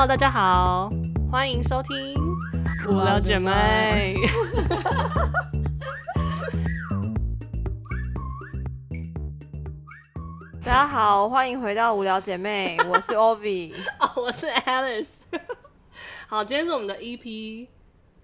Hello，大家好，欢迎收听无聊姐妹。大家好，欢迎回到无聊姐妹，我是 Ovi，哦，我是 Alice。好，今天是我们的 EP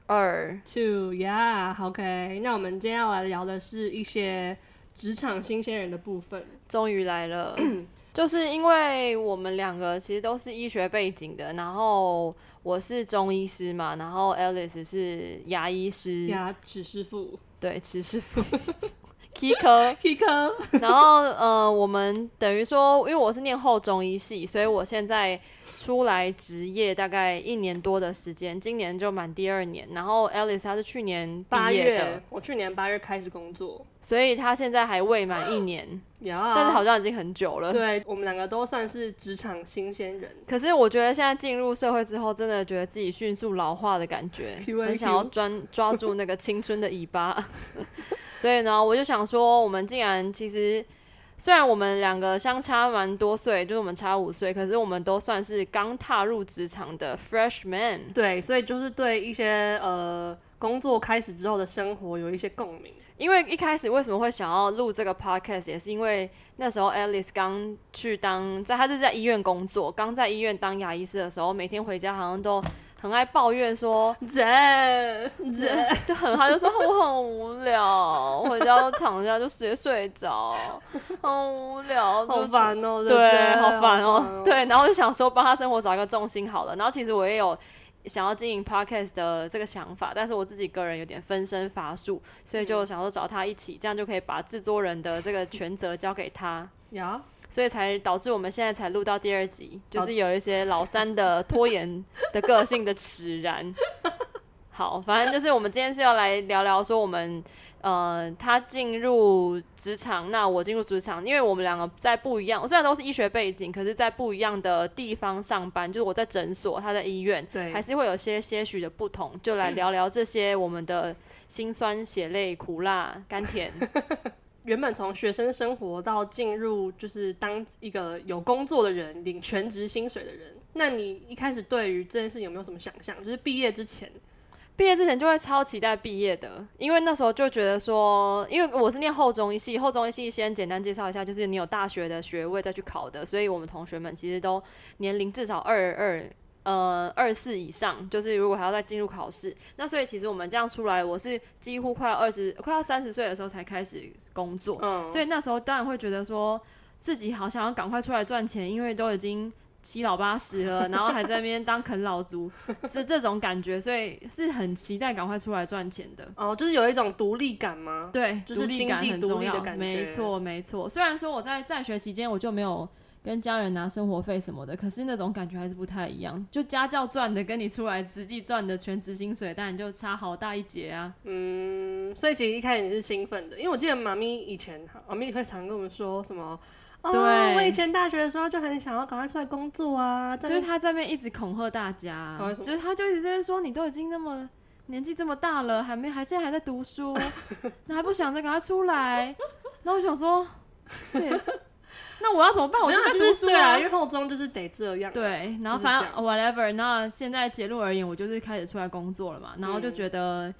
二 two，Yeah，OK。那我们今天要来聊的是一些职场新鲜人的部分。终于来了，就是因为我们两个其实都是医学背景的，然后我是中医师嘛，然后 Alice 是牙医师，牙齿师傅。对，齿师傅 K 科。K 科，然后呃，我们等于说，因为我是念后中医系，所以我现在出来职业大概一年多的时间，今年就满第二年。然后 Alice 她是去年八毕业的月，，我去年八月开始工作，所以她现在还未满一年，呀，但是好像已经很久了。对我们两个都算是职场新鲜人。可是我觉得现在进入社会之后，真的觉得自己迅速老化的感觉很想要专抓住那个青春的尾巴。所以呢，我就想说，我们竟然其实虽然我们两个相差蛮多岁，就是我们差五岁，可是我们都算是刚踏入职场的 freshman。对，所以就是对一些呃工作开始之后的生活有一些共鸣。因为一开始为什么会想要录这个 podcast，也是因为那时候 Alice 刚去当在，她是在医院工作，刚在医院当牙医师的时候，每天回家好像都很爱抱怨说，这这就很，他就说我很无聊，回家就躺下就直接睡着，很无聊，好烦哦、对，好烦哦、对，然后我就想说帮他生活找一个重心好了。然后其实我也有想要经营 podcast 的这个想法，但是我自己个人有点分身乏术，所以就想说找他一起，这样就可以把制作人的这个全责交给他。呀，所以才导致我们现在才录到第二集，就是有一些老三的拖延的个性的使然。好，反正就是我们今天是要来聊聊说我们呃他进入职场，那我进入职场，因为我们两个在不一样，虽然都是医学背景，可是在不一样的地方上班，就是我在诊所，他在医院，对还是会有些些许的不同，就来聊聊这些我们的辛酸血泪苦辣甘甜。原本从学生生活到进入就是当一个有工作的人，领全职薪水的人，那你一开始对于这件事有没有什么想象？就是毕业之前，毕业之前就会超期待毕业的，因为那时候就觉得说，因为我是念后中医系，后中医系先简单介绍一下，就是你有大学的学位再去考的，所以我们同学们其实都年龄至少二二呃二四以上，就是如果还要再进入考试，那所以其实我们这样出来，我是几乎快要二十快要三十岁的时候才开始工作，嗯，所以那时候当然会觉得说自己好想要赶快出来赚钱，因为都已经七老八十了，然后还在那边当啃老族，是这种感觉，所以是很期待赶快出来赚钱的。哦，就是有一种独立感吗？对，就是经济独立的感觉没错没错。虽然说我在在学期间我就没有跟家人拿生活费什么的，可是那种感觉还是不太一样。就家教赚的跟你出来实际赚的全职薪水，当然就差好大一截啊。嗯，所以其实一开始你是兴奋的，因为我记得妈咪以前，妈咪会常跟我们说什么。哦，对我以前大学的时候就很想要赶快出来工作啊，就是他在那边一直恐吓大家就是他就一直在那边说你都已经那么年纪这么大了，还没还现在还在读书，你还不想着赶快出来？然后我想说，这也是，那我要怎么办？我没有在读书就是对啊，因为后中就是得这样啊。对，然后就是反正 whatever，那现在结论而言，我就是开始出来工作了嘛，然后就嗯觉得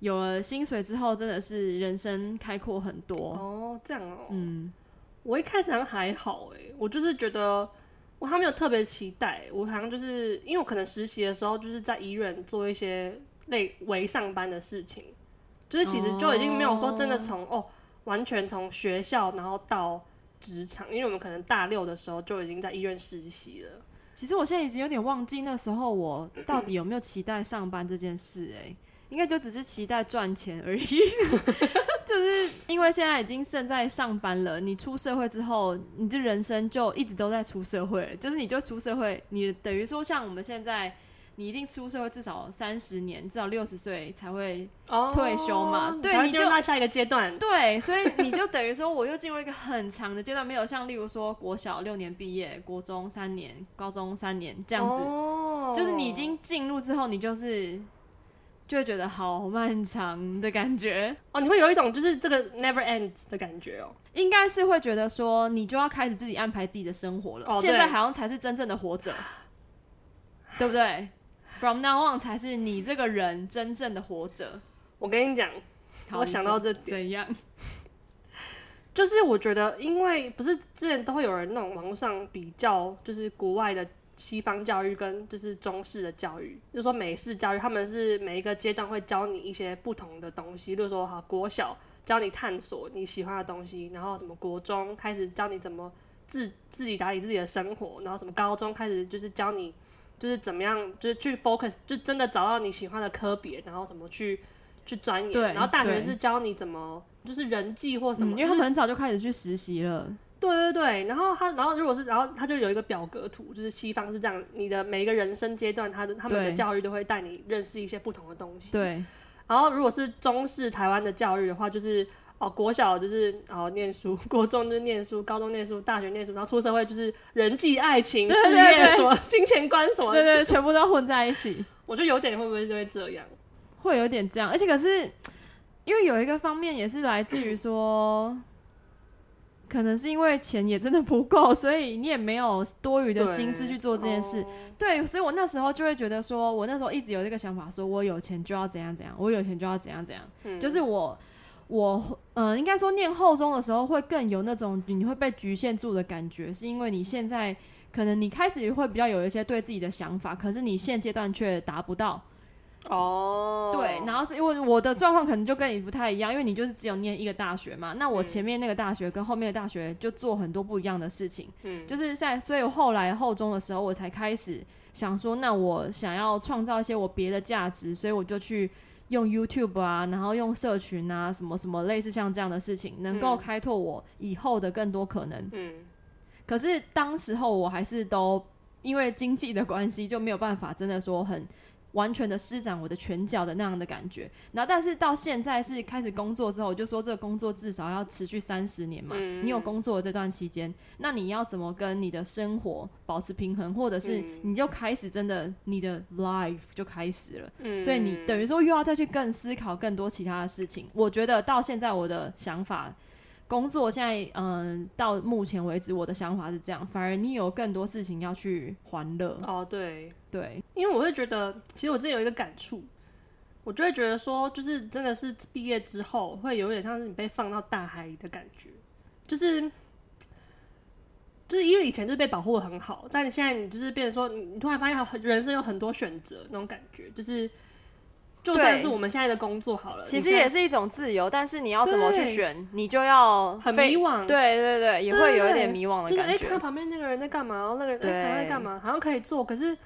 有了薪水之后，真的是人生开阔很多。哦，这样哦。嗯，我一开始好像还好哎，我就是觉得我还没有特别期待，我好像就是因为我可能实习的时候就是在医院做一些类为上班的事情，就是其实就已经没有说真的从哦完全从学校然后到职场，因为我们可能大六的时候就已经在医院实习了。其实我现在已经有点忘记那时候我到底有没有期待上班这件事、欸，应该就只是期待赚钱而已。就是因为现在已经正在上班了，你出社会之后，你的人生就一直都在出社会了，就是你就出社会，你等于说像我们现在。你一定出社会至少三十年，至少六十岁才会哦退休嘛对你就到下一个阶段。对，所以你就等于说，我又进入一个很长的阶段，没有像例如说国小六年毕业，国中三年，高中三年这样子，哦就是你已经进入之后，你就是就会觉得好漫长的感觉，哦，你会有一种就是这个 never ends 的感觉哦。应该是会觉得说，你就要开始自己安排自己的生活了。哦现在好像才是真正的活着。对不对？From now on 才是你这个人真正的活着。我跟你讲，我想到这点，怎样？就是我觉得，因为不是之前都会有人那种网络上比较，就是国外的西方教育跟就是中式的教育，就是说美式教育，他们是每一个阶段会教你一些不同的东西，例如说哈国小教你探索你喜欢的东西，然后什么国中开始教你怎么自自己打理自己的生活，然后什么高中开始就是教你就是怎么样就是去 focus，就真的找到你喜欢的科别，然后怎么去去钻研，对然后大学是教你怎么就是人际或什么，嗯，因为就是他们很早就开始去实习了。对对对，然后他，然后如果是，然后他就有一个表格图，就是西方是这样，你的每一个人生阶段，他的他们的对教育都会带你认识一些不同的东西。。对，然后如果是中式台湾的教育的话，就是哦，国小就是哦念书，国中就是念书，高中念书，大学念书，然后出社会就是人际、爱情、事业什么金钱观什么的。对对，全部都混在一起，我觉得有点会不会就会这样？会有点这样。而且可是，因为有一个方面也是来自于说，可能是因为钱也真的不够，所以你也没有多余的心思去做这件事。哦对，所以我那时候就会觉得说，我那时候一直有这个想法，说我有钱就要怎样怎样，我有钱就要怎样怎样。嗯就是我，我，呃，应该说念后中的时候会更有那种你会被局限住的感觉，是因为你现在可能你开始会比较有一些对自己的想法，可是你现阶段却达不到。哦，对，然后是因为我的状况可能就跟你不太一样，因为你就是只有念一个大学嘛，那我前面那个大学跟后面的大学就做很多不一样的事情。嗯，就是在，所以我后来后中的时候，我才开始想说，那我想要创造一些我别的价值，所以我就去用 YouTube 啊，然后用社群啊，什么什么类似像这样的事情，能够嗯开拓我以后的更多可能。嗯可是当时候我还是都因为经济的关系，就没有办法真的说很。完全的施展我的拳脚的那样的感觉，然后但是到现在是开始工作之后，我就说这个工作至少要持续三十年嘛。嗯你有工作的这段期间，那你要怎么跟你的生活保持平衡，或者是嗯你就开始真的你的 life 就开始了，嗯，所以你等于说又要再去更思考更多其他的事情。我觉得到现在我的想法，工作现在嗯到目前为止我的想法是这样，反而你有更多事情要去欢乐，哦对，对，因为我会觉得，其实我自己有一个感触，我就会觉得说，就是真的是毕业之后，会有点像是你被放到大海里的感觉，就是就是因为以前就是被保护的很好，但你现在你就是变成说，你你突然发现很人生有很多选择那种感觉，就是就算是我们现在的工作好了，其实也是一种自由，但是你要怎么去选，你就要很迷惘，对对对，也会有一点迷惘的就是哎，感看到。旁边那个人在干嘛，然后那个人在干嘛，好像可以做，可是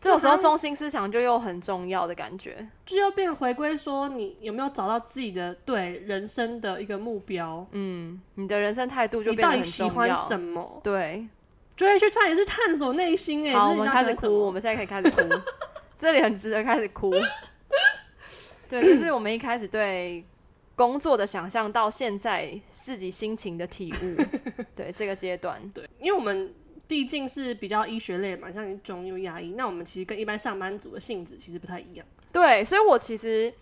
这种时候，中心思想就又很重要的感觉。就又变回归说，你有没有找到自己的对人生的一个目标？嗯，你的人生态度就你到底变得很喜欢重要。什么？对，就会去突然也是探索内心哎、好，我们开始哭，我们现在可以开始哭，这里很值得开始哭。对，这是我们一开始对工作的想象，到现在自己心情的体悟。对这个阶段，对，因为我们毕竟是比较医学类嘛，像你中医、牙医，那我们其实跟一般上班族的性质其实不太一样。对，所以我其实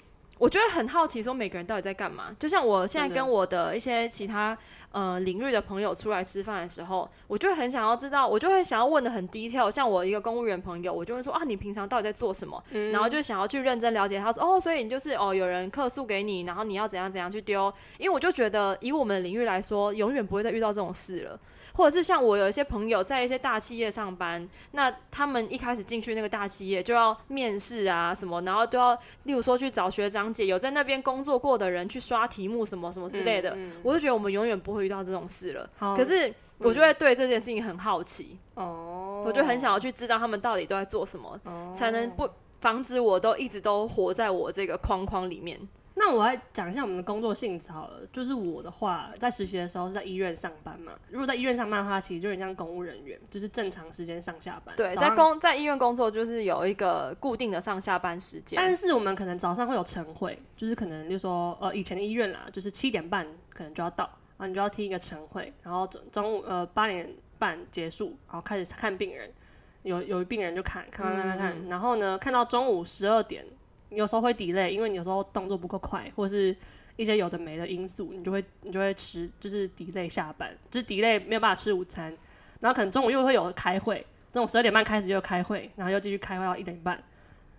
我觉得很好奇，说每个人到底在干嘛。就像我现在跟我的一些其他呃领域的朋友出来吃饭的时候，我就会很想要知道，我就会想要问的很低调。像我一个公务员朋友，我就会说啊，你平常到底在做什么？嗯然后就想要去认真了解他说哦，所以你就是哦，有人客诉给你，然后你要怎样怎样去丢。因为我就觉得以我们的领域来说，永远不会再遇到这种事了。或者是像我有一些朋友在一些大企业上班，那他们一开始进去那个大企业就要面试啊什么，然后都要例如说去找学长姐有在那边工作过的人去刷题目什么什么之类的，嗯嗯我就觉得我们永远不会遇到这种事了。可是我就会对这件事情很好奇，哦，我就很想要去知道他们到底都在做什么，哦。才能不防止我都一直都活在我这个框框里面。那我来讲一下我们的工作性质好了。就是我的话，在实习的时候是在医院上班嘛。如果在医院上班的话，其实就很像公务人员，就是正常时间上下班。对，在工在医院工作就是有一个固定的上下班时间，但是我们可能早上会有晨会，就是可能就说呃以前的医院啦，就是七点半可能就要到，然后你就要听一个晨会，然后中中午呃八点半结束，然后开始看病人，有有病人就看看看看看，然后呢看到中午十二点，有时候会 delay，因为你有时候动作不够快，或是一些有的没的因素，你就会你就会迟，就是 delay 下班，就是 delay 没有办法吃午餐，然后可能中午又会有开会，中午十二点半开始就开会，然后又继续开会到一点半，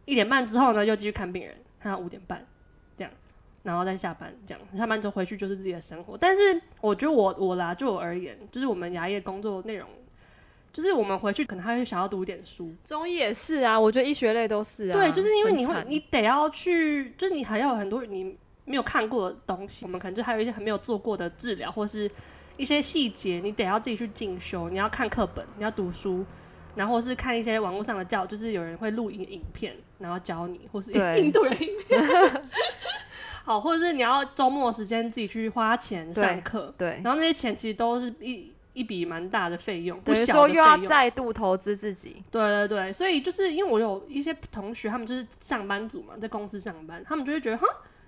一点半之后呢又继续看病人，看到五点半这样，然后再下班这样，下班之后回去就是自己的生活。但是我觉得我我啦，就我而言，就是我们牙医的工作内容，就是我们回去可能还会想要读一点书，中医也是啊，我觉得医学类都是啊。对，就是因为你会你得要去，就是你还要有很多你没有看过的东西，我们可能就还有一些还没有做过的治疗，或是一些细节，你得要自己去进修，你要看课本，你要读书。然后是看一些网络上的教，就是有人会录影影片，然后教你，或是对印度人影片，好，或者是你要周末时间自己去花钱上课，对，然后那些钱其实都是一一笔蛮大的费用，不等于小说又要。再度投资自己。对对对，所以就是因为我有一些同学，他们就是上班族嘛，在公司上班，他们就会觉得，哈，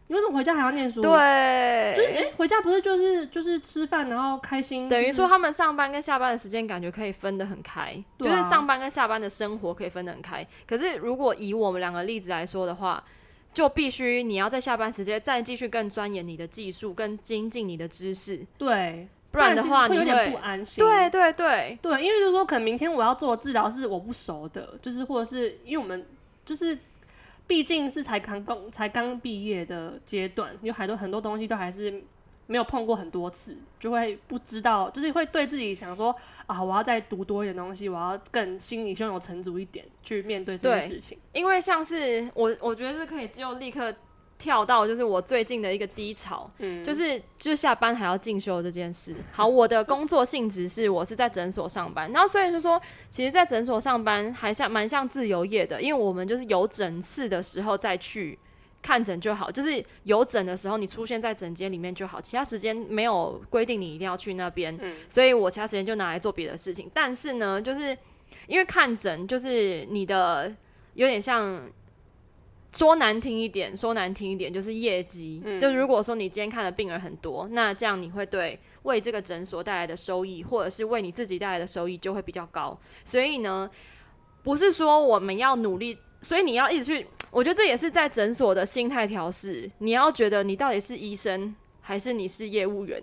你为什么回家还要念书？，对就是哎、回家不是就是就是吃饭，然后开心，等于说他们上班跟下班的时间感觉可以分得很开，啊就是上班跟下班的生活可以分得很开。可是如果以我们两个例子来说的话，就必须你要在下班时间再继续更钻研你的技术，更精进你的知识，对，不然的话你有点不安心。对对对对，因为就是说，可能明天我要做的治疗是我不熟的，就是或者是因为我们就是毕竟是才刚刚才刚毕业的阶段，有很多很多东西都还是没有碰过很多次，就会不知道，就是会对自己想说啊，我要再读多一点东西，我要更心里胸有成竹一点去面对这件事情。因为像是我，我觉得是可以就立刻跳到就是我最近的一个低潮，嗯，就是就是下班还要进修这件事。好，我的工作性质是我是在诊所上班，然后所以就说，其实，在诊所上班还像蛮像自由业的，因为我们就是有诊次的时候再去。看诊就好，就是有诊的时候你出现在诊间里面就好，其他时间没有规定你一定要去那边，嗯所以我其他时间就拿来做别的事情。但是呢，就是因为看诊就是你的有点像说难听一点，说难听一点就是业绩。嗯就如果说你今天看的病人很多，那这样你会对为这个诊所带来的收益，或者是为你自己带来的收益就会比较高。所以呢，不是说我们要努力，所以你要一直去。我觉得这也是在诊所的心态调试。你要觉得你到底是医生还是你是业务员。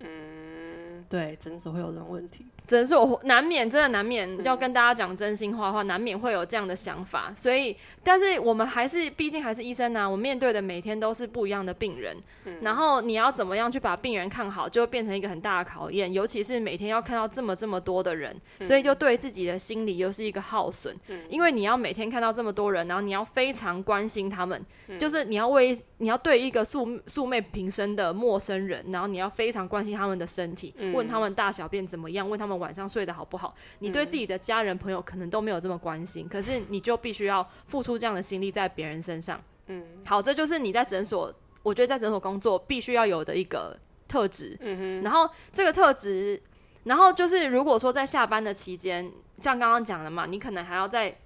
嗯，对，诊所会有这种问题。诊所难免，真的难免嗯要跟大家讲真心话的话，难免会有这样的想法。所以，但是我们还是，毕竟还是医生啊，我面对的每天都是不一样的病人。嗯然后你要怎么样去把病人看好，就会变成一个很大的考验。尤其是每天要看到这么这么多的人，所以就对自己的心理又是一个耗损。嗯因为你要每天看到这么多人，然后你要非常关心他们，嗯就是你要为你要对一个素素昧平生的陌生人，然后你要非常关心他们的身体，嗯问他们大小便怎么样，问他们晚上睡得好不好。你对自己的家人朋友可能都没有这么关心，可是你就必须要付出这样的心力在别人身上。嗯好，这就是你在诊所，我觉得在诊所工作必须要有的一个特质。嗯然后这个特质，然后就是如果说在下班的期间，像刚刚讲的嘛，你可能还要再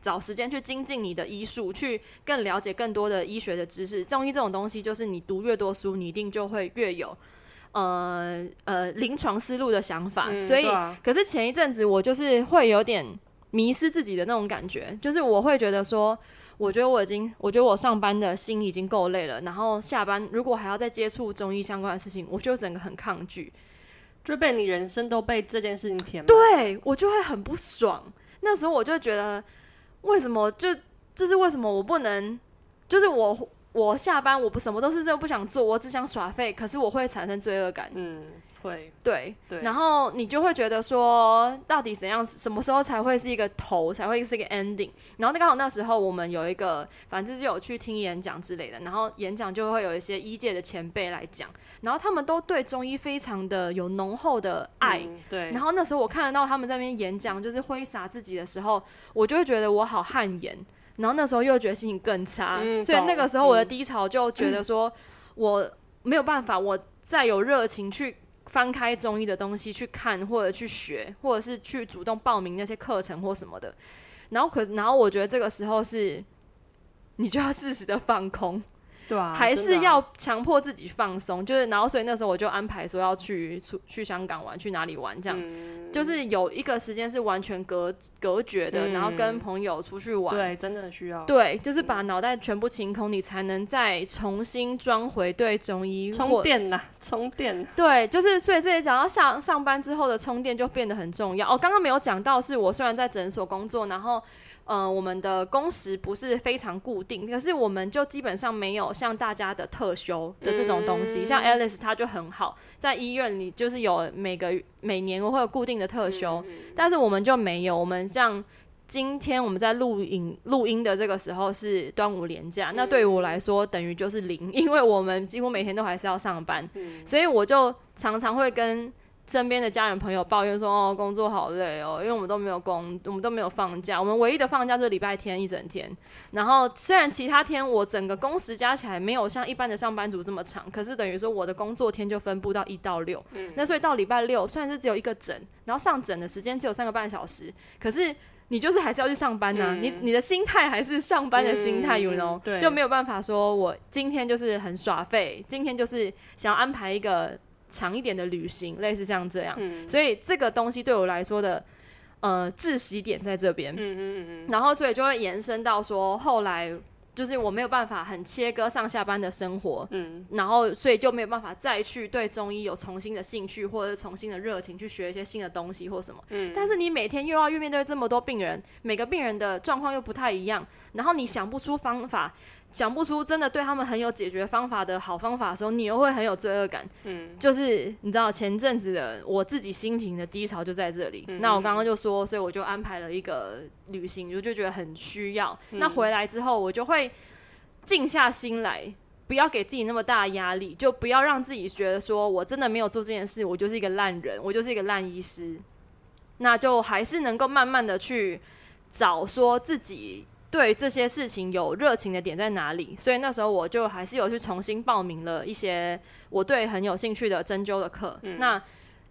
找时间去精进你的医术，去更了解更多的医学的知识。中医这种东西，就是你读越多书，你一定就会越有呃呃临床思路的想法。嗯所以啊可是前一阵子我就是会有点迷失自己的那种感觉，就是我会觉得说，我觉得我已经，我觉得我上班的心已经够累了，然后下班如果还要再接触中医相关的事情，我就整个很抗拒，就被你人生都被这件事情填满。对我就会很不爽。那时候我就觉得，为什么就就是为什么我不能，就是我我下班我不什么都是真的不想做，我只想耍废，可是我会产生罪恶感。嗯，会，对，对然后你就会觉得说，到底怎样，什么时候才会是一个头，才会是一个 ending？然后刚好那时候我们有一个，反正就有去听演讲之类的，然后演讲就会有一些医界的前辈来讲，然后他们都对中医非常的有浓厚的爱。嗯对，然后那时候我看得到他们在那边演讲，就是挥洒自己的时候，我就会觉得我好汗颜。然后那时候又觉得心情更差，嗯所以那个时候我的嗯低潮就觉得说，我没有办法，我再有热情去翻开中医的东西去看，或者去学，或者是去主动报名那些课程或什么的。然后可，然后我觉得这个时候是，你就要适时的放空，对啊，还是要强迫自己放松，就是然后所以那时候我就安排说要去出去香港玩，去哪里玩这样，嗯就是有一个时间是完全隔隔绝的，嗯然后跟朋友出去玩。对，真的需要对，就是把脑袋全部清空，你才能再重新装回对中医充电呐，充电。对，就是所以这里讲到上上班之后的充电就变得很重要。哦，刚刚没有讲到，是我虽然在诊所工作，然后呃，我们的工时不是非常固定，可是我们就基本上没有像大家的特休的这种东西。像 Alice 她就很好，在医院里就是有每个每年会有固定的特休，但是我们就没有。我们像今天我们在录影录音的这个时候是端午连假，那对于我来说等于就是零，因为我们几乎每天都还是要上班，所以我就常常会跟身边的家人朋友抱怨说：“哦，工作好累哦，因为我们都没有工，我们都没有放假。我们唯一的放假就是礼拜天一整天。然后虽然其他天我整个工时加起来没有像一般的上班族这么长，可是等于说我的工作天就分布到一到六。那所以到礼拜六虽然是只有一个整，然后上整的时间只有三个半小时，可是。你就是还是要去上班呐、你你的心态还是上班的心态、嗯 y o u know，、对就没有办法说我今天就是很耍废，今天就是想要安排一个长一点的旅行，类似像这样。嗯所以这个东西对我来说的呃窒息点在这边，嗯嗯嗯嗯，然后所以就会延伸到说后来。就是我没有办法很切割上下班的生活，嗯，然后所以就没有办法再去对中医有重新的兴趣或者是重新的热情去学一些新的东西或什么。嗯但是你每天又要面对这么多病人，每个病人的状况又不太一样，然后你想不出方法，想不出真的对他们很有解决方法的好方法的时候，你又会很有罪恶感。嗯，就是你知道前阵子的我自己心情的低潮就在这里。嗯那我刚刚就说，所以我就安排了一个旅行，我就觉得很需要。嗯那回来之后，我就会静下心来。不要给自己那么大的压力，就不要让自己觉得说我真的没有做这件事，我就是一个烂人，我就是一个烂医师。那就还是能够慢慢的去找说自己对这些事情有热情的点在哪里。所以那时候我就还是有去重新报名了一些我对很有兴趣的针灸的课。那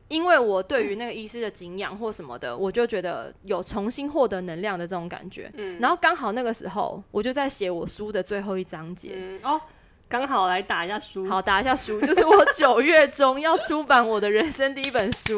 因为我对于那个医师的敬仰或什么的，我就觉得有重新获得能量的这种感觉。嗯然后刚好那个时候，我就在写我书的最后一章节。嗯哦，刚好来打一下书。好，打一下书，就是我九月中要出版我的人生第一本书，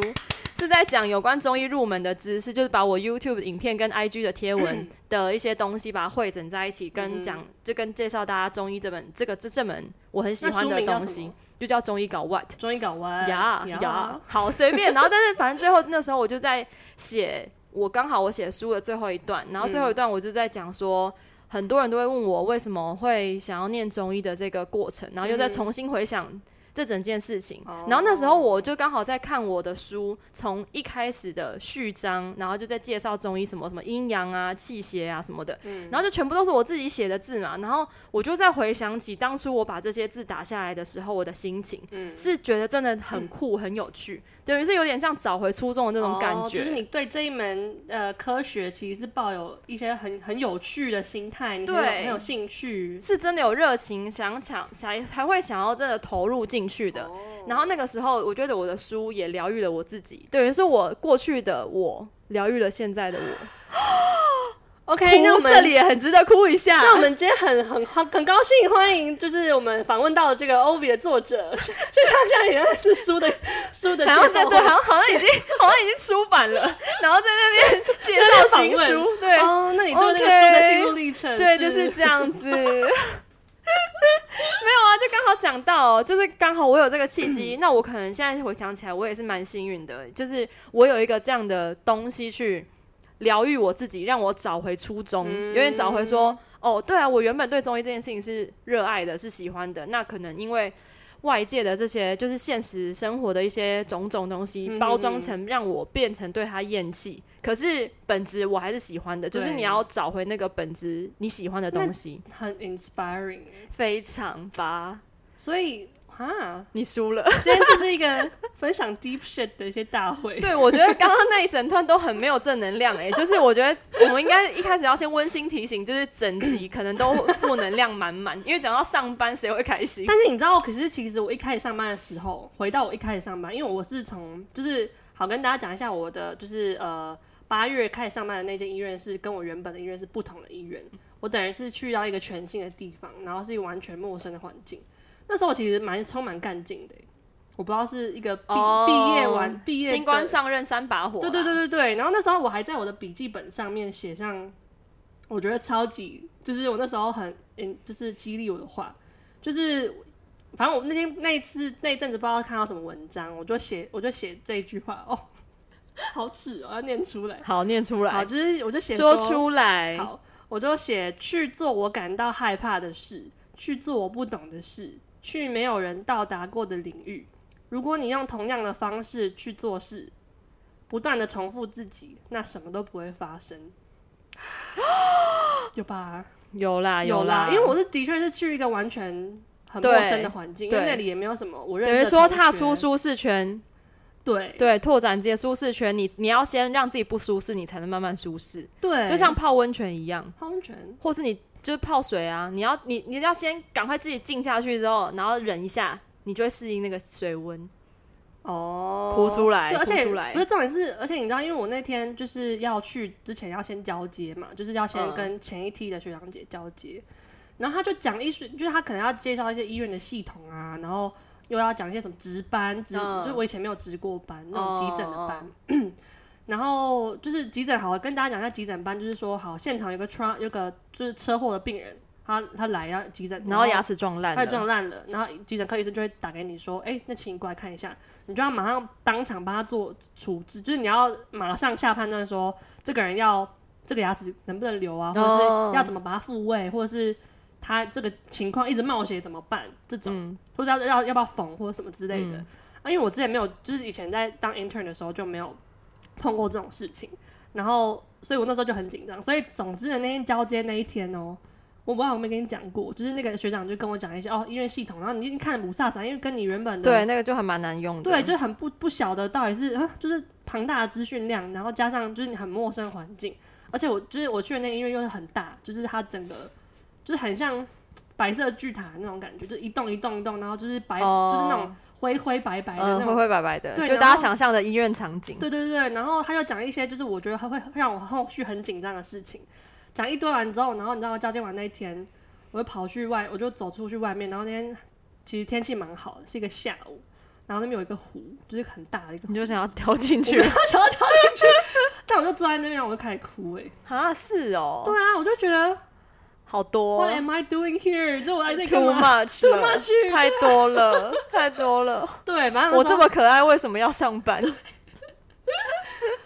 是在讲有关中医入门的知识，就是把我 YouTube 影片跟 IG 的贴文 的一些东西，把它汇整在一起，跟嗯讲就跟介绍大家中医这本这个这这门我很喜欢的东西就叫中医搞 What。中医搞 What，呀呀，好随便。然后，但是反正最后那时候我就在写，我刚好我写书的最后一段，然后最后一段我就在讲说，很多人都会问我为什么会想要念中医的这个过程，然后又再重新回想。这整件事情，然后那时候我就刚好在看我的书，从一开始的序章，然后就在介绍中医什么什么阴阳啊、气血啊什么的，然后就全部都是我自己写的字嘛，然后我就在回想起当初我把这些字打下来的时候，我的心情，是觉得真的很酷、很有趣，等于是有点像找回初中的那种感觉。哦就是你对这一门呃科学其实是抱有一些很很有趣的心态，你很有对很有兴趣。是真的有热情，想抢才才会想要真的投入进去的。然后那个时候，我觉得我的书也疗愈了我自己，等于是我过去的我疗愈了现在的我。OK，那我们这里也很值得哭一下。那我们今天很很很很高兴欢迎，就是我们访问到的这个 Ovi 的作者，就像像原来是书的 书的介好像绍在对，好像好像已经 好像已经出版了，然后在那边介绍新书，对，哦，那你做那个书的心路历程，对，就是这样子。没有啊，就刚好讲到哦，就是刚好我有这个契机，那我可能现在回想起来，我也是蛮幸运的，就是我有一个这样的东西去疗愈我自己，让我找回初衷，有点找回说，哦，对啊，我原本对中医这件事情是热爱的，是喜欢的，那可能因为。外界的这些就是现实生活的一些种种东西，嗯包装成让我变成对他厌弃，可是本质我还是喜欢的，就是你要找回那个本质你喜欢的东西，很 inspiring。非常吧。所以哈，你输了，今天就是一个分享 deep shit 的一些大会。对我觉得刚刚那一整段都很没有正能量哎、就是我觉得我们应该一开始要先温馨提醒，就是整集可能都负能量满满，因为讲到上班谁会开心？但是你知道，可是其实我一开始上班的时候，回到我一开始上班，因为我是从就是好跟大家讲一下我的就是呃八月开始上班的那间医院是跟我原本的医院是不同的医院，我等于是去到一个全新的地方，然后是一个完全陌生的环境。那时候我其实蛮充满干劲的欸，我不知道是一个毕毕、哦业完毕业新官上任三把火，对对对，对对，然后那时候我还在我的笔记本上面写上，我觉得超级，就是我那时候很嗯，就是激励我的话，就是反正我那天那一次那一阵子不知道看到什么文章，我就写我就写这一句话哦，好耻哦，要念出来，好念出。来好，就是我就写说出来，好，我就写去做我感到害怕的事，去做我不懂的事，去没有人到达过的领域。如果你用同样的方式去做事，不断的重复自己，那什么都不会发生。有吧？有啦有啦，因为我是的确是去一个完全很陌生的环境，因为那里也没有什么我认等于识的同说踏出舒适圈，对对，拓展自己的舒适圈，你你要先让自己不舒适，你才能慢慢舒适，对，就像泡温泉一样，泡温泉，或是你就是泡水啊，你要你你要先赶快自己浸下去之后，然后忍一下，你就会适应那个水温。哦，哭出来对，而且不是重点是，而且你知道，因为我那天就是要去之前要先交接嘛，就是要先嗯。跟前一梯的学长姐交接，然后他就讲一些，就是他可能要介绍一些医院的系统啊，然后又要讲一些什么值班，值、嗯。就是我以前没有值过班那种急诊的班。哦 然后就是急诊好，跟大家讲一下急诊班，就是说好，现场有个 tra 有个就是车祸的病人，他他来要急诊，然后牙齿撞烂他撞，烂了，然后急诊科医生就会打给你说，哎、那请你过来看一下，你就要马上当场帮他做处置，就是你要马上下判断说这个人要这个牙齿能不能留啊，或者哦是要怎么把它复位，或者是他这个情况一直冒血怎么办，这种，嗯。或者要要要不要缝或者什么之类的。嗯。啊，因为我之前没有，就是以前在当 intern 的时候就没有碰过这种事情，然后所以我那时候就很紧张，所以总之的那天交接那一天哦、我不知道我有没有跟你讲过，就是那个学长就跟我讲一些哦医院系统，然后你已经看了姆萨萨，因为跟你原本的对，那个就还蛮难用的。对，就很不不晓得到底是啊，就是庞大的资讯量，然后加上就是你很陌生的环境，而且我就是我去的那个医院又是很大，就是它整个就是很像白色巨塔那种感觉，就一栋一栋一栋，然后就是白、哦就是那种灰灰白白的那嗯，种灰灰白白的，对就大家想象的医院场景。对对对，然后他就讲一些就是我觉得他会让我后续很紧张的事情，讲一堆完之后，然后你知道交接完那一天，我就跑去外，我就走出去外面，然后那天其实天气蛮好的，是一个下午，然后那边有一个湖，就是很大的一个湖，你就想要跳进去想要跳进去，但我就坐在那边，我就开始哭哎、啊？是哦，对啊，我就觉得好多 What am I doing here？就我还在干，too much Too 了 much 太多了，太多了。对，反正我这么可爱，为什么要上班？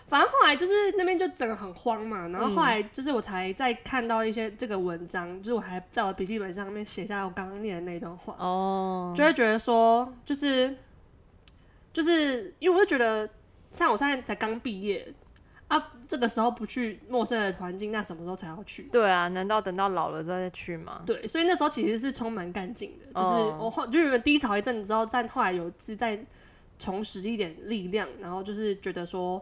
反正后来就是那边就整个很慌嘛，然后后嗯来就是我才再看到一些这个文章，就是我还在我笔记本上面写下我刚刚念的那段话，哦，就会觉得说，就是就是因为我就觉得，像我现在才刚毕业啊，这个时候不去陌生的环境，那什么时候才要去？对啊，难道等到老了之后再去吗？对，所以那时候其实是充满干劲的，就是哦我后就是低潮一阵子之后，但后来有是在重拾一点力量，然后就是觉得说，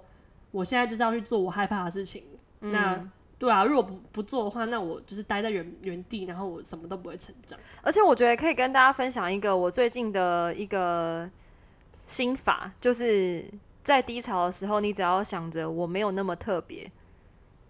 我现在就是要去做我害怕的事情。那嗯对啊，如果不不做的话，那我就是待在原原地，然后我什么都不会成长。而且我觉得可以跟大家分享一个我最近的一个心法，就是在低潮的时候，你只要想着我没有那么特别，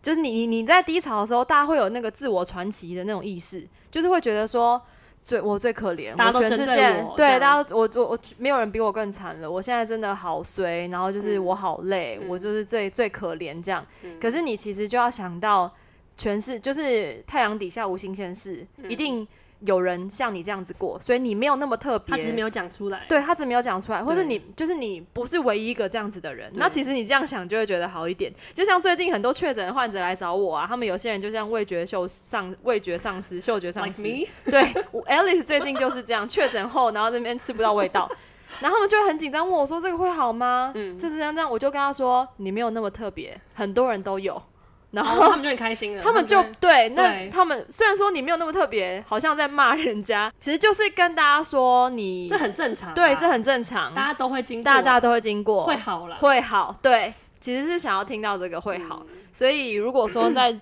就是你你你在低潮的时候，大家会有那个自我传奇的那种意识，就是会觉得说。最我最可怜，大家都我全世界对大家我我我没有人比我更惨了，我现在真的好衰，然后就是嗯我好累，嗯我就是最最可怜这样。嗯可是你其实就要想到，全是就是太阳底下无新鲜事，嗯一定有人像你这样子过，所以你没有那么特别。他只是没有讲出来。对他只没有讲出来，或者你就是你不是唯一一个这样子的人。那其实你这样想就会觉得好一点。就像最近很多确诊的患者来找我啊，他们有些人就像味觉嗅丧、味觉丧失、嗅觉丧 Like 失。me，对，Alice 最近就是这样，确诊后，然后这边吃不到味道，然后他们就会很紧张，问我说这个会好吗？嗯这是这样这样，我就跟他说你没有那么特别，很多人都有。然后他们就很开心了。他们就会对，那对他们虽然说你没有那么特别，好像在骂人家，其实就是跟大家说你这很正常啊，对，这很正常，大家都会经过，大家都会经过，会好了。会好，对，其实是想要听到这个会好。嗯所以如果说在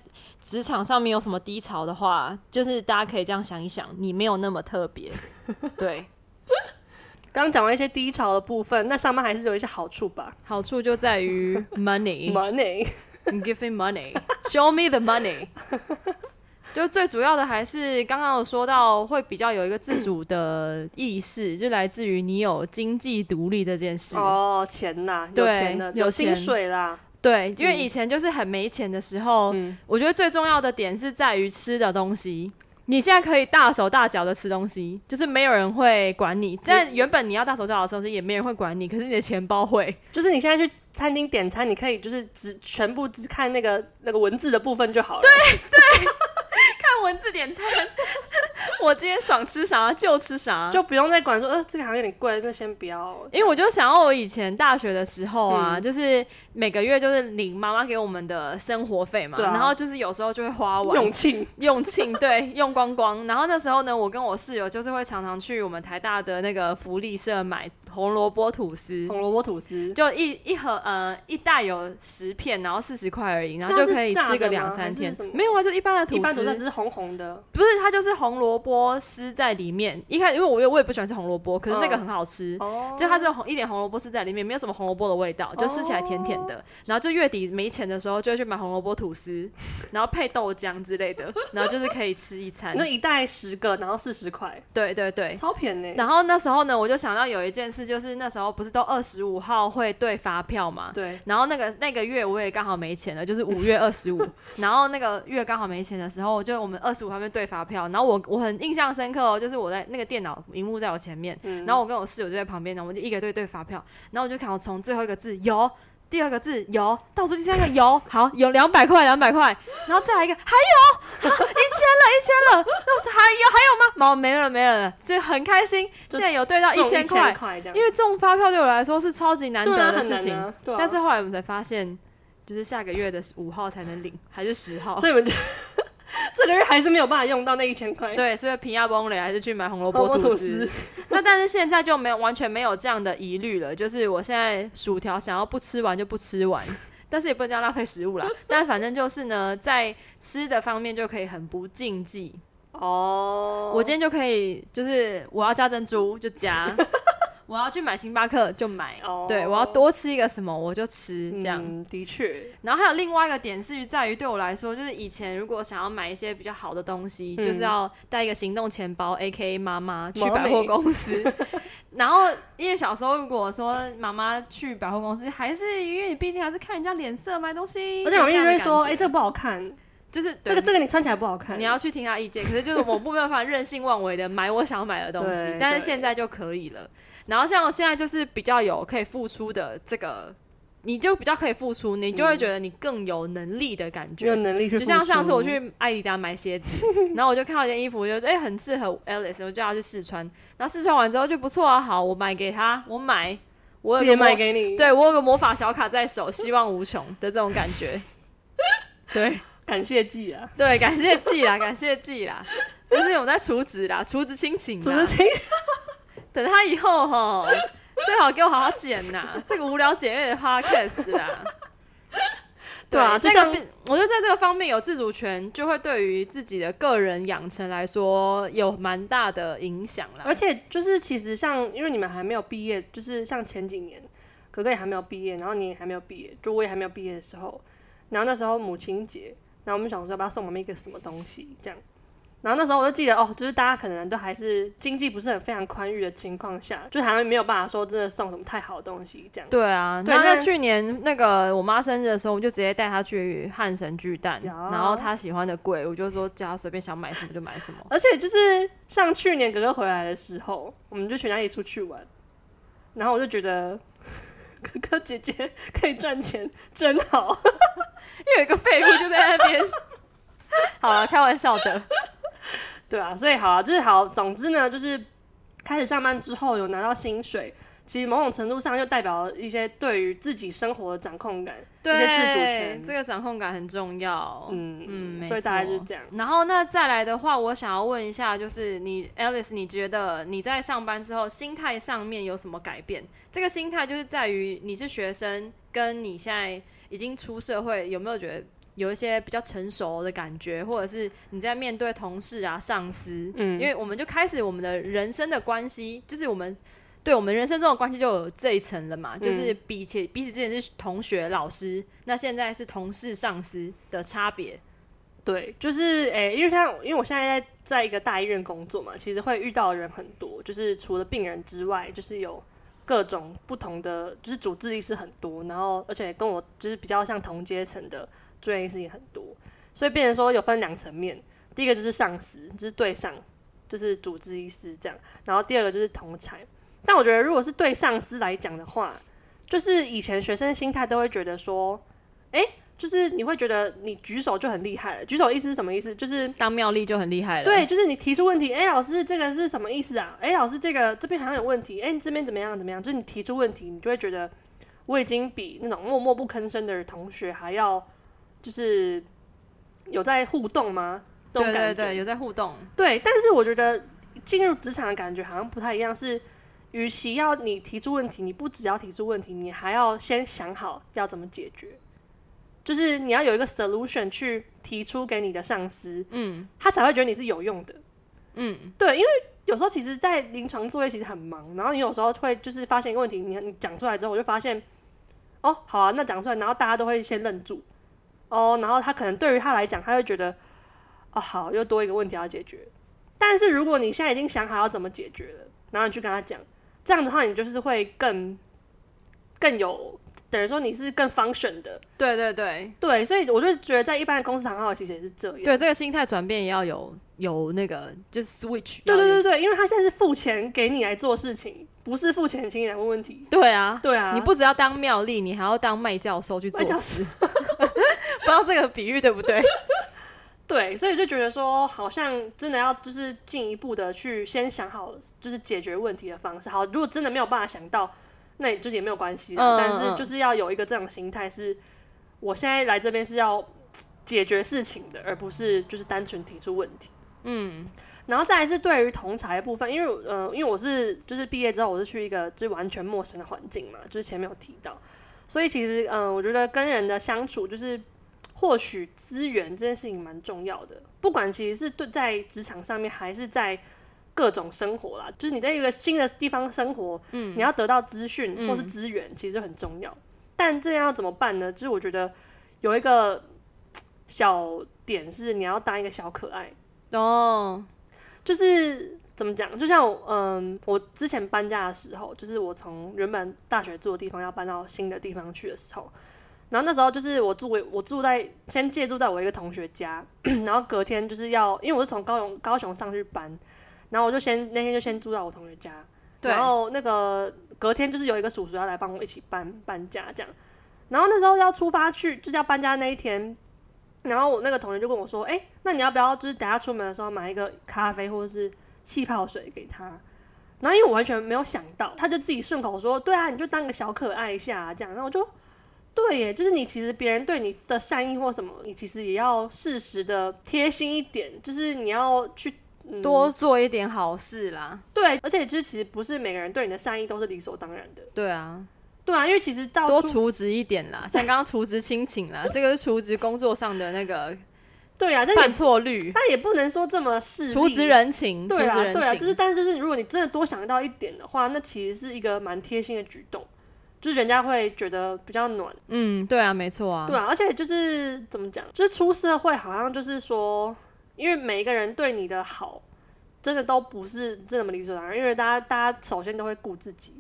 职场上面有什么低潮的话，就是大家可以这样想一想，你没有那么特别，对，刚刚讲完一些低潮的部分，那上班还是有一些好处吧好处就在于 money，？Money，你 give me money，show me the money。就最主要的还是刚刚有说到，会比较有一个自主的意识，就来自于你有经济独立这件事。哦，钱呐，有钱的，有有薪水啦，对，因为嗯以前就是很没钱的时候，嗯我觉得最重要的点是在于吃的东西。你现在可以大手大脚的吃东西，就是没有人会管你。但原本你要大手大脚的吃东西，也没人会管你，可是你的钱包会。就是你现在去餐厅点餐，你可以就是只全部只看那个那个文字的部分就好了。对对，看文字点餐，我今天爽吃啥就吃啥，就不用再管说，呃，这个好像有点贵，那先不要。因为我就想要我以前大学的时候啊，嗯就是每个月就是领妈妈给我们的生活费嘛，啊然后就是有时候就会花完，用罄，用罄，对，用光光。然后那时候呢，我跟我室友就是会常常去我们台大的那个福利社买红萝卜吐司。红萝卜吐司，就一一盒呃一袋有十片，然后四十块而已，然后就可以吃个两三天。没有啊，就一般的吐司一般吐司，只是红红的。不是它就是红萝卜丝在里面。一开始因为我我也不喜欢吃红萝卜，可是那个嗯很好吃。哦，就它是红一点红萝卜丝在里面，没有什么红萝卜的味道，就吃起来甜甜的。然后就月底没钱的时候，就会去买红萝卜吐司，然后配豆浆之类的，然后就是可以吃一餐。那一袋十个，然后四十块，对对对。超便宜。然后那时候呢，我就想到有一件事，就是那时候不是都二十五号会对发票嘛？对，然后那个那个月我也刚好没钱了，就是五月 二十五，然后那个月刚好没钱的时候，就我们二十五号面对发票，然后我我很印象深刻哦，就是我在那个电脑荧幕在我前面，嗯。然后我跟我室友就在旁边，然后我们就一个对对发票，然后我就看我从最后一个字有。第二个字有，倒数第三个有，好有两百块，两百块，然后再来一个还有，啊一千了，一千了，那是还有还有吗？毛没了没了，所以很开心，就竟然有对到一千块，因为中发票对我来说是超级难得的事情，但是后来我们才发现，就是下个月的五号才能领，还是十号。所。以我们就 这个月还是没有办法用到那一千块。对，所以平亚崩雷还是去买红萝红卜吐司。那但是现在就没有完全没有这样的疑虑了，就是我现在薯条想要不吃完就不吃完，但是也不能这样浪费食物啦。但反正就是呢，在吃的方面就可以很不禁忌。哦，我今天就可以，就是我要加珍珠就加，我要去买星巴克就买，哦。对我要多吃一个什么我就吃这样。嗯，的确，然后还有另外一个点是在于，对我来说，就是以前如果想要买一些比较好的东西，嗯就是要带一个行动钱包，A K A 妈妈去百货公司。然后因为小时候如果说妈妈去百货公司，还是因为你毕竟还是看人家脸色买东西，而且我一直会说，哎，这个不好看，就是这个这个你穿起来不好看，你要去听他意见，可是就是我不没有办法任性妄为的买我想买的东西，但是现在就可以了。然后像我现在就是比较有可以付出的这个，你就比较可以付出，你就会觉得你更有能力的感觉。有能力就像上次我去艾迪达买鞋子，然后我就看到一件衣服，我就觉得哎、很适合 Alice，我就要去试穿。然后试穿完之后就不错啊，好，我买给他，我买，我有借个魔卖给你，，对我有个魔法小卡在手，希望无穷的这种感觉。对感谢季啊，对，感谢季啦，感谢季啦，就是我们在储值啦，储值亲情啦主持，人等他以后哈，最好给我好好剪呐，这个无聊姐妹的 podcast 啦。对啊就像这个我觉得在这个方面有自主权，就会对于自己的个人养成来说有蛮大的影响啦。而且就是其实像，因为你们还没有毕业，就是像前几年，哥哥也还没有毕业，然后你也还没有毕业，就我也还没有毕业的时候，然后那时候母亲节，然后我们想说要不要送我们一个什么东西这样，然后那时候我就记得哦，就是大家可能都还是经济不是很非常宽裕的情况下，就好像没有办法说真的送什么太好的东西这样。对啊，对那然后那去年那个我妈生日的时候，我就直接带她去汉神巨蛋，然后她喜欢的柜，我就说叫她随便想买什么就买什么。而且就是像去年哥哥回来的时候，我们就全家一起出去玩，然后我就觉得哥哥姐姐 可以赚钱，真好。又有一个废物就在那边。好了，开玩笑的。对啊，所以好啊，就是好，总之呢，就是开始上班之后有拿到薪水，其实某种程度上就代表了一些对于自己生活的掌控感，一些自主权。这个掌控感很重要。嗯嗯，没所以大概错就是这样。然后那再来的话，我想要问一下，就是你 Alice，你觉得你在上班之后心态上面有什么改变？这个心态就是在于你是学生，跟你现在已经出社会，有没有觉得有一些比较成熟的感觉，或者是你在面对同事啊、上司，嗯因为我们就开始我们的人生的关系，就是我们对我们人生中的关系就有这一层了嘛，嗯就是比起彼此之间是同学、老师，那现在是同事、上司的差别。对，就是诶、因为像因为我现在在在一个大医院工作嘛，其实会遇到的人很多，就是除了病人之外，就是有各种不同的，就是主治医师很多，然后而且跟我就是比较像同阶层的住院医师也很多，所以变成说有分两层面，第一个就是上司，就是对上，就是主治医师这样，然后第二个就是同才。但我觉得如果是对上司来讲的话，就是以前学生心态都会觉得说，诶、就是你会觉得你举手就很厉害了。举手意思是什么意思？就是当妙丽就很厉害了。对，就是你提出问题，哎、老师这个是什么意思啊？哎、老师这个这边好像有问题，哎、你这边怎么样怎么样？就是你提出问题，你就会觉得我已经比那种默默不吭声的同学还要，就是有在互动吗？这种感觉。对对对，有在互动。对，但是我觉得进入职场的感觉好像不太一样，是与其要你提出问题，你不只要提出问题，你还要先想好要怎么解决，就是你要有一个 solution 去提出给你的上司，嗯他才会觉得你是有用的。嗯，对，因为有时候其实，在临床作业其实很忙，然后你有时候会就是发现一个问题，你你讲出来之后，我就发现，哦，好啊，那讲出来，然后大家都会先愣住，哦，然后他可能对于他来讲，他会觉得，哦，好，又多一个问题要解决。但是如果你现在已经想好要怎么解决了，然后你去跟他讲，这样的话，你就是会更更有，等于说你是更 function 的，对对对对，所以我就觉得在一般的公司行号其实也是这样。对，这个心态转变也要有有那个就是 switch。对对对对，因为他现在是付钱给你来做事情，不是付钱请你来问问题。对啊，对啊，你不只要当妙丽，你还要当麦教授去做事。不知道这个比喻对不对？对，所以就觉得说，好像真的要就是进一步的去先想好，就是解决问题的方式。好，如果真的没有办法想到，那也就是也没有关系啦。嗯但是嗯就是要有一个这样的心态，是我现在来这边是要解决事情的，而不是就是单纯提出问题。嗯然后再来是对于同才的部分，因为呃，因为我是就是毕业之后我是去一个就是完全陌生的环境嘛，就是前面有提到，所以其实嗯、呃我觉得跟人的相处就是获取资源这件事情蛮重要的，不管其实是对在职场上面还是在各种生活啦，就是你在一个新的地方生活，嗯，你要得到资讯或是资源，其实很重要。但这样要怎么办呢？就是我觉得有一个小点是你要当一个小可爱。哦，就是怎么讲？就像我嗯，我之前搬家的时候，就是我从原本大学住的地方要搬到新的地方去的时候，然后那时候就是我住我住在先借住在我一个同学家，然后隔天就是要因为我是从高雄高雄上去搬，然后我就先那天就先住在我同学家，然后那个隔天就是有一个叔叔要来帮我一起搬搬家这样，然后那时候要出发去就是要搬家那一天，然后我那个同学就跟我说，哎、那你要不要就是等下出门的时候买一个咖啡或者是气泡水给他？然后因为我完全没有想到，他就自己顺口说，对啊，你就当个小可爱一下、啊、这样，然后我就。对耶，就是你其实别人对你的善意或什么，你其实也要适时的贴心一点，就是你要去、嗯、多做一点好事啦。对，而且就是其实不是每个人对你的善意都是理所当然的，对啊，对啊，因为其实到多处除职一点啦，像刚刚除职亲情啦，这个是除职工作上的那个对啊，但犯也错率，但也不能说这么势利除职人情，除对啊，对啊，就是。但是就是如果你真的多想到一点的话，那其实是一个蛮贴心的举动，就是人家会觉得比较暖，嗯，对啊，没错啊。对啊，而且就是怎么讲，就是出社会好像就是说，因为每一个人对你的好，真的都不是这么理所当然，因为大家大家首先都会顾自己。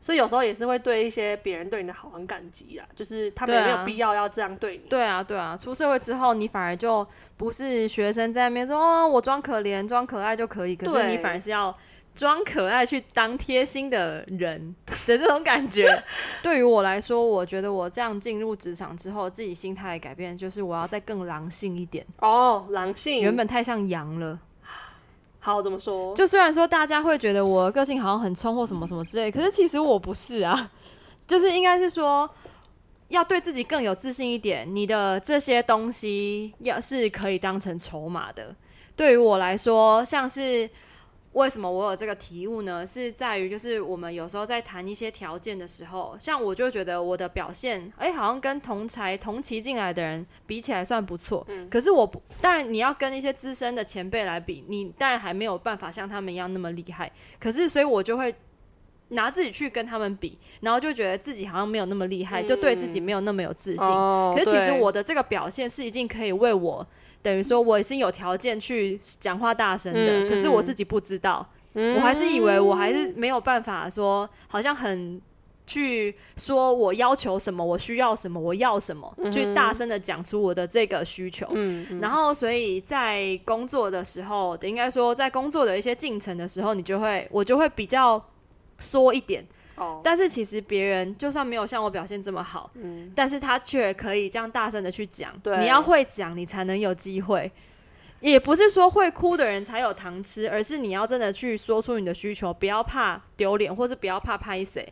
所以有时候也是会对一些别人对你的好很感激啊，就是他们也没有必要要这样对你。对啊，对啊，出社会之后，你反而就不是学生在那边说哦，我装可怜、装可爱就可以，可是你反而是要装可爱去当贴心的人的这种感觉。对于我来说，我觉得我这样进入职场之后，自己心态的改变就是我要再更狼性一点，哦，狼性原本太像羊了。好怎么说？就虽然说大家会觉得我个性好像很冲或什么什么之类，可是其实我不是啊，就是应该是说要对自己更有自信一点。你的这些东西要是可以当成筹码的。对于我来说，像是为什么我有这个体悟呢？是在于就是我们有时候在谈一些条件的时候，像我就觉得我的表现，哎、好像跟同才同期进来的人比起来算不错。可是我不，当然你要跟一些资深的前辈来比，你当然还没有办法像他们一样那么厉害。可是所以我就会拿自己去跟他们比，然后就觉得自己好像没有那么厉害，就对自己没有那么有自信。哦可是其实我的这个表现是已经可以为我，等于说我已经有条件去讲话大声的，嗯可是我自己不知道，我还是以为我还是没有办法说，好像很。去说我要求什么，我需要什么，我要什么，去大声的讲出我的这个需求。嗯嗯然后，所以在工作的时候，应该说在工作的一些进程的时候，你就会我就会比较缩一点。哦，但是其实别人就算没有像我表现这么好，嗯但是他却可以这样大声的去讲。对你要会讲，你才能有机会。也不是说会哭的人才有糖吃，而是你要真的去说出你的需求，不要怕丢脸，或是不要怕拍谁。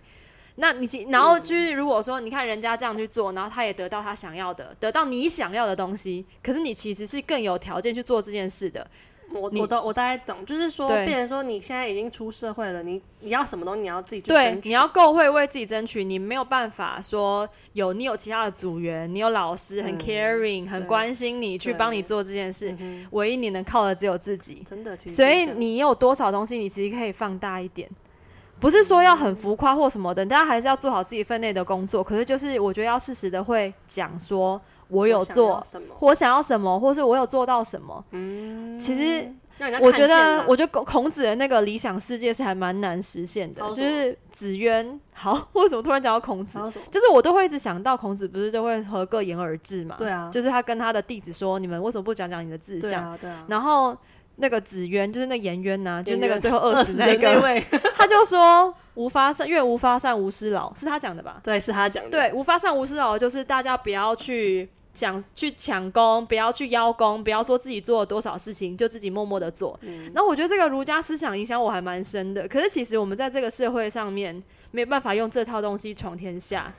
那你然后就是，如果说你看人家这样去做，然后他也得到他想要的，得到你想要的东西，可是你其实是更有条件去做这件事的。你我我都我大概懂，就是说，变成说你现在已经出社会了，你你要什么东西你要自己去对争，取，你要够会为自己争取，你没有办法说有你有其他的组员，你有老师很嗯 caring，、很关心你，去帮你做这件事。唯一你能靠的只有自己，真的，其实所以你有多少东西，你其实可以放大一点。不是说要很浮夸或什么的，大家还是要做好自己分内的工作。可是就是我觉得要适时的会讲说，我有做要，什么，我想要什么，或是我有做到什么。嗯，其实我觉得我觉得孔孔子的那个理想世界是还蛮难实现的就是子渊。好，为什么突然讲到孔子？就是我都会一直想到孔子不是就会和各言而志嘛？对啊就是他跟他的弟子说：“你们为什么不讲讲你的志向？”对啊，对啊，然后那个子渊就是那颜渊呐，就那个 最后饿死那的个，位，他就说：“无发善，愿无发善，无师劳。”是他讲的吧？对，是他讲的，对，无发善无师劳，就是大家不要去抢去抢功，不要去邀功，不要说自己做了多少事情就自己默默的做。嗯然后我觉得这个儒家思想影响我还蛮深的。可是其实我们在这个社会上面没有办法用这套东西闯天下。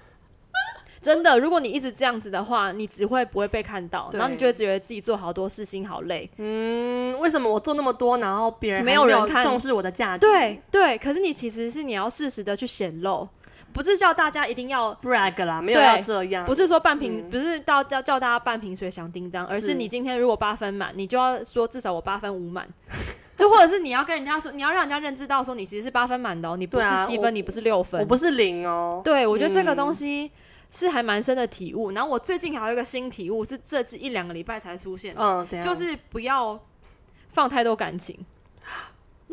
真的，如果你一直这样子的话，你只会不会被看到，然后你就会觉得自己做好多事情好累。嗯，为什么我做那么多，然后别人没有人看重视我的价值？对对，可是你其实是你要适时的去显露，不是叫大家一定要，，brag 啦，没有要这样，不是说半瓶，嗯不是到叫叫大家半瓶水响叮当，而是是你今天如果八分满，你就要说至少我八分五满。就或者是你要跟人家说，你要让人家认知到说你其实是八分满的哦，你不是七分，你不是六分。我不是零哦，对，我觉得这个东嗯西是还蛮深的体悟。然后我最近还有一个新体悟，是这一两个礼拜才出现的，嗯，就是不要放太多感情。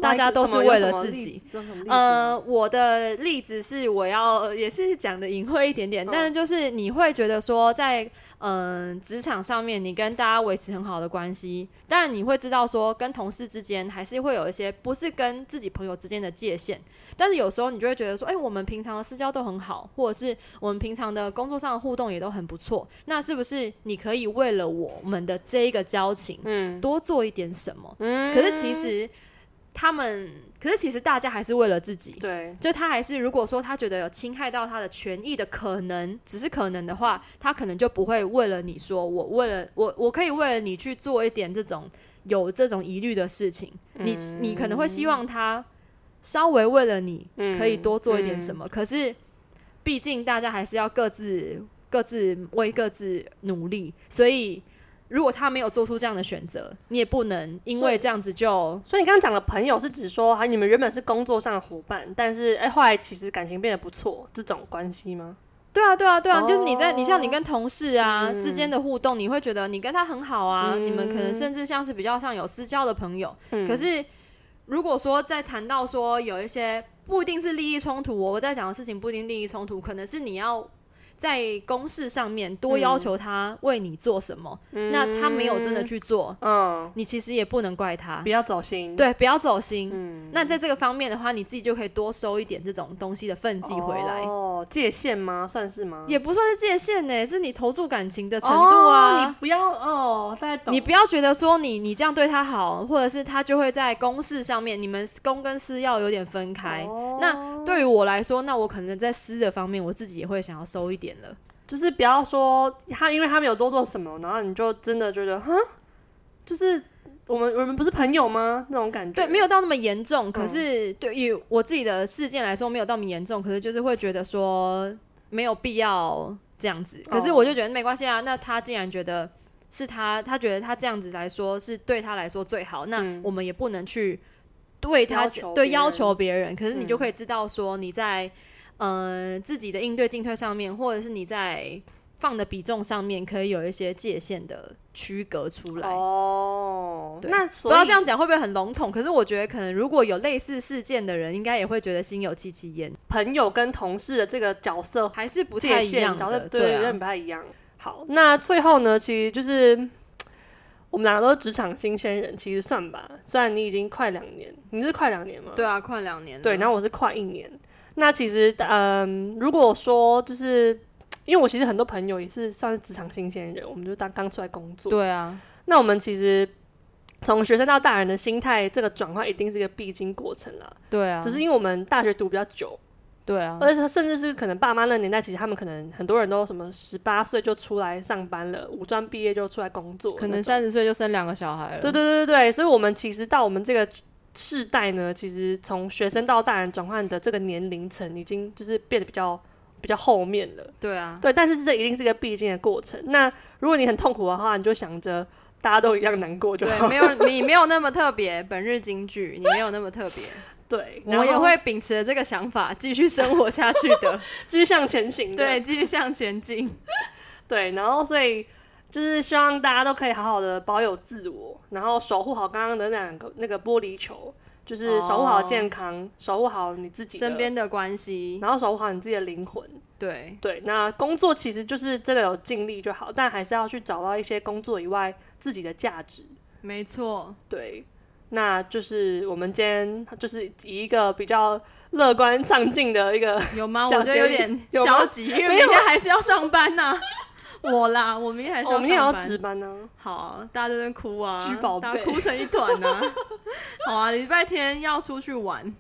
大家都是为了自己呃，我的例子是我要也是讲的隐晦一点点，嗯但是就是你会觉得说在嗯职场上面，你跟大家维持很好的关系，当然你会知道说跟同事之间还是会有一些不是跟自己朋友之间的界限，但是有时候你就会觉得说，哎、我们平常的私交都很好，或者是我们平常的工作上的互动也都很不错，那是不是你可以为了我们的这一个交情，嗯。多做一点什么？嗯。可是其实他们，可是其实大家还是为了自己，对，就他还是如果说他觉得有侵害到他的权益的可能，只是可能的话，他可能就不会为了你说我为了我我可以为了你去做一点这种有这种疑虑的事情，你你可能会希望他稍微为了你可以多做一点什么，可是毕竟大家还是要各自各自为各自努力，所以。如果他没有做出这样的选择，你也不能因为这样子就所以你刚刚讲的朋友是指说，啊，你们原本是工作上的伙伴，但是哎、后来其实感情变得不错，这种关系吗？对啊，对啊，对啊，就是你在哦你像你跟同事啊、嗯之间的互动，你会觉得你跟他很好啊，嗯你们可能甚至像是比较像有私交的朋友。嗯可是如果说在谈到说有一些不一定是利益冲突，我在讲的事情不一定利益冲突，可能是你要在公事上面多要求他为你做什么，那他没有真的去做，嗯，你其实也不能怪他不。要走心，，对，不要走心。嗯，那在这个方面的话，你自己就可以多收一点这种东西的分际回来。哦，界限吗？算是吗？也不算是界限呢，是你投注感情的程度啊。哦你不要哦，大家懂。你不要觉得说你你这样对他好，或者是他就会在公事上面，你们公跟私要有点分开。哦那对于我来说，那我可能在私的方面，我自己也会想要收一点了。就是不要说他，因为他没有多做什么，然后你就真的觉得，哈，就是我们我们不是朋友吗？那种感觉。对，没有到那么严重，可嗯是对于我自己的事件来说，没有到那么严重，可是就是会觉得说没有必要这样子。可是哦我就觉得没关系啊，那他既然觉得是他，他觉得他这样子来说是对他来说最好，那嗯我们也不能去对他对要求别人，可是你就嗯可以知道说你在、呃自己的应对进退上面，或者是你在放的比重上面，可以有一些界限的区隔出来。哦，那所以知道这样讲会不会很笼统？可是我觉得可能如果有类似事件的人，应该也会觉得心有戚戚焉，朋友跟同事的这个角色还是不太一样的。角色对有啊点不太一样。好，那最后呢，其实就是我们两个都是职场新鲜人，其实算吧。虽然你已经快两年，你是快两年吗？对啊，快两年。对，然后我是快一年。那其实，嗯，如果说就是，因为我其实很多朋友也是算是职场新鲜人，我们就当刚出来工作。对啊，那我们其实从学生到大人的心态，这个转换一定是一个必经过程啦。对啊，只是因为我们大学读比较久，对啊，而且甚至是可能爸妈那年代，其实他们可能很多人都什么十八岁就出来上班了，五专毕业就出来工作，可能。三十岁就生两个小孩了。对对对对对，所以我们其实到我们这个世代呢，其实从学生到大人转换的这个年龄层，已经就是变得比较比较后面了。对啊，对，但是这一定是个必经的过程。那如果你很痛苦的话，你就想着大家都一样难过就好。对，没有你没有那么特别，本日金句你没有那么特别，对，我也会秉持着这个想法继续生活下去的。继续向前行的。对，继续向前进。对，然后所以就是希望大家都可以好好的保有自我，然后守护好刚刚的那两个那个玻璃球，就是守护好哦健康，守护好你自己身，边的关系，然后守护好你自己的灵魂。对。对，那工作其实就是真的有尽力就好，但还是要去找到一些工作以外自己的价值。没错，对，那就是我们今天就是以一个比较乐观上进的一个，有吗？我觉得有点消极，因为明天还是要上班呐、我啦，我明天还是要。值班呢、好啊，大家都在那哭啊大家哭成一团啊。好啊，礼拜天要出去玩，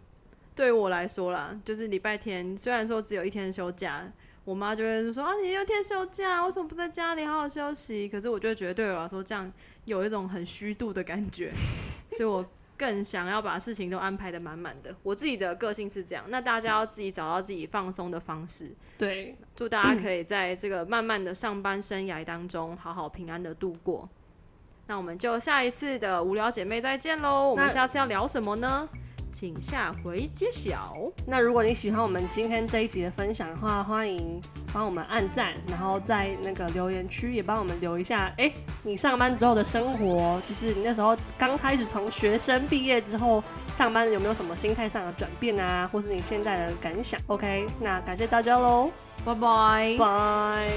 对我来说啦，就是礼拜天虽然说只有一天休假，我妈就会说啊，你有一天休假，为什么不在家里好好休息？可是我就觉得对我来说，这样有一种很虚度的感觉，所以我更想要把事情都安排的满满的。我自己的个性是这样，那大家要自己找到自己放松的方式。对，祝大家可以在这个慢慢的上班生涯当中，好好平安的度过。那我们就下一次的无聊姐妹再见喽！我们下次要聊什么呢？请下回揭晓。那如果你喜欢我们今天这一集的分享的话，欢迎帮我们按赞，然后在那个留言区也帮我们留一下，哎、你上班之后的生活，就是你那时候刚开始从学生毕业之后上班，有没有什么心态上的转变啊，或是你现在的感想？OK，那感谢大家喽，拜拜。拜。